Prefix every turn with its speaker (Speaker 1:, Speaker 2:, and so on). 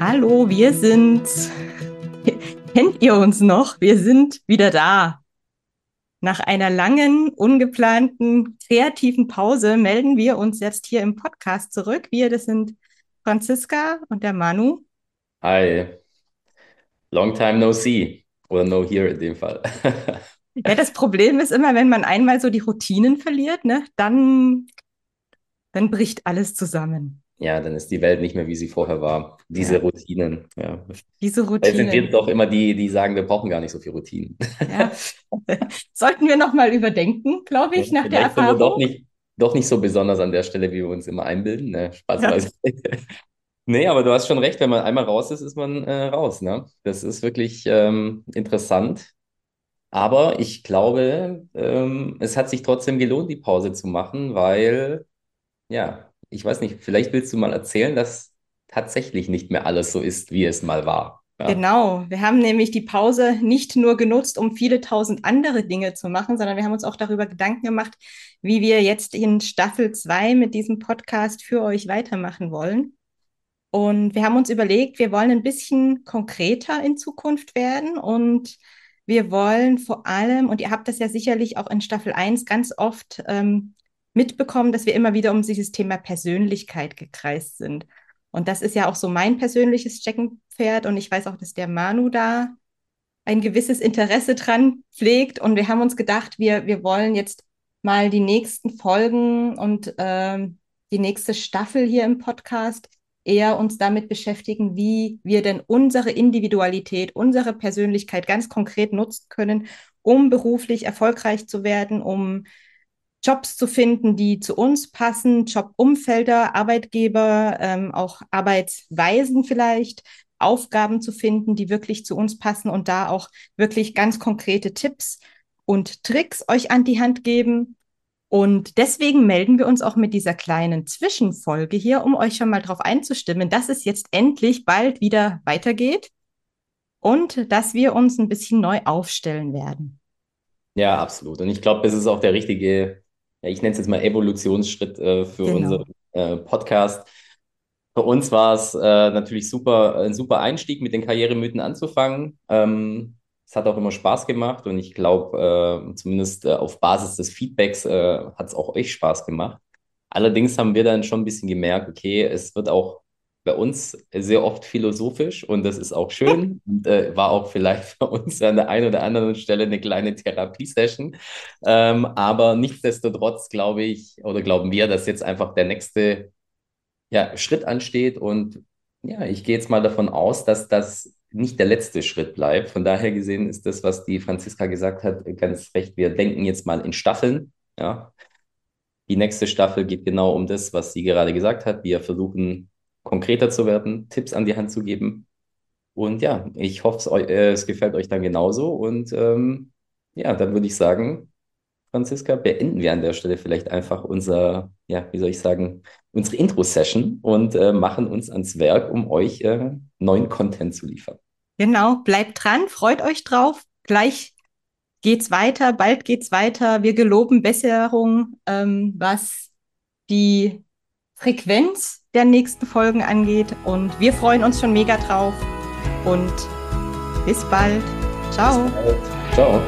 Speaker 1: Hallo, wir sind. Kennt ihr uns noch? Wir sind wieder da. Nach einer langen, ungeplanten, kreativen Pause melden wir uns jetzt hier im Podcast zurück. Wir, das sind Franziska und der Manu.
Speaker 2: Hi. Long time no see. Oder no here in dem Fall.
Speaker 1: ja, das Problem ist immer, wenn man einmal so die Routinen verliert, ne, dann, dann bricht alles zusammen
Speaker 2: ja, dann ist die Welt nicht mehr, wie sie vorher war. Diese ja. Routinen, ja.
Speaker 1: Diese Routinen.
Speaker 2: sind wir doch immer die, die sagen, wir brauchen gar nicht so viel Routinen. Ja.
Speaker 1: Sollten wir nochmal überdenken, glaube ich, ja, nach der Erfahrung.
Speaker 2: Doch nicht, doch nicht so besonders an der Stelle, wie wir uns immer einbilden. Ne? Spaßweise. Ja. nee, aber du hast schon recht, wenn man einmal raus ist, ist man äh, raus. Ne? Das ist wirklich ähm, interessant. Aber ich glaube, ähm, es hat sich trotzdem gelohnt, die Pause zu machen, weil ja, ich weiß nicht, vielleicht willst du mal erzählen, dass tatsächlich nicht mehr alles so ist, wie es mal war.
Speaker 1: Ja. Genau, wir haben nämlich die Pause nicht nur genutzt, um viele tausend andere Dinge zu machen, sondern wir haben uns auch darüber Gedanken gemacht, wie wir jetzt in Staffel 2 mit diesem Podcast für euch weitermachen wollen. Und wir haben uns überlegt, wir wollen ein bisschen konkreter in Zukunft werden und wir wollen vor allem, und ihr habt das ja sicherlich auch in Staffel 1 ganz oft ähm, mitbekommen, dass wir immer wieder um dieses Thema Persönlichkeit gekreist sind. Und das ist ja auch so mein persönliches Steckenpferd. Und ich weiß auch, dass der Manu da ein gewisses Interesse dran pflegt. Und wir haben uns gedacht, wir, wir wollen jetzt mal die nächsten Folgen und ähm, die nächste Staffel hier im Podcast eher uns damit beschäftigen, wie wir denn unsere Individualität, unsere Persönlichkeit ganz konkret nutzen können, um beruflich erfolgreich zu werden, um Jobs zu finden, die zu uns passen, Jobumfelder, Arbeitgeber, ähm, auch Arbeitsweisen vielleicht, Aufgaben zu finden, die wirklich zu uns passen und da auch wirklich ganz konkrete Tipps und Tricks euch an die Hand geben. Und deswegen melden wir uns auch mit dieser kleinen Zwischenfolge hier, um euch schon mal darauf einzustimmen, dass es jetzt endlich bald wieder weitergeht und dass wir uns ein bisschen neu aufstellen werden.
Speaker 2: Ja, absolut. Und ich glaube, es ist auch der richtige ja, ich nenne es jetzt mal Evolutionsschritt äh, für genau. unseren äh, Podcast. Für uns war es äh, natürlich super, ein super Einstieg, mit den Karrieremythen anzufangen. Ähm, es hat auch immer Spaß gemacht und ich glaube, äh, zumindest äh, auf Basis des Feedbacks äh, hat es auch euch Spaß gemacht. Allerdings haben wir dann schon ein bisschen gemerkt, okay, es wird auch bei uns sehr oft philosophisch und das ist auch schön und äh, war auch vielleicht bei uns an der einen oder anderen Stelle eine kleine Therapiesession. Ähm, aber nichtsdestotrotz glaube ich oder glauben wir, dass jetzt einfach der nächste ja, Schritt ansteht und ja, ich gehe jetzt mal davon aus, dass das nicht der letzte Schritt bleibt. Von daher gesehen ist das, was die Franziska gesagt hat, ganz recht. Wir denken jetzt mal in Staffeln. Ja. Die nächste Staffel geht genau um das, was sie gerade gesagt hat. Wir versuchen konkreter zu werden, Tipps an die Hand zu geben. Und ja, ich hoffe, es, äh, es gefällt euch dann genauso. Und ähm, ja, dann würde ich sagen, Franziska, beenden wir an der Stelle vielleicht einfach unser, ja, wie soll ich sagen, unsere Intro-Session und äh, machen uns ans Werk, um euch äh, neuen Content zu liefern.
Speaker 1: Genau, bleibt dran, freut euch drauf. Gleich geht's weiter, bald geht's weiter. Wir geloben Besserung, ähm, was die Frequenz der nächsten Folgen angeht. Und wir freuen uns schon mega drauf. Und bis bald. Ciao. Bis bald. Ciao.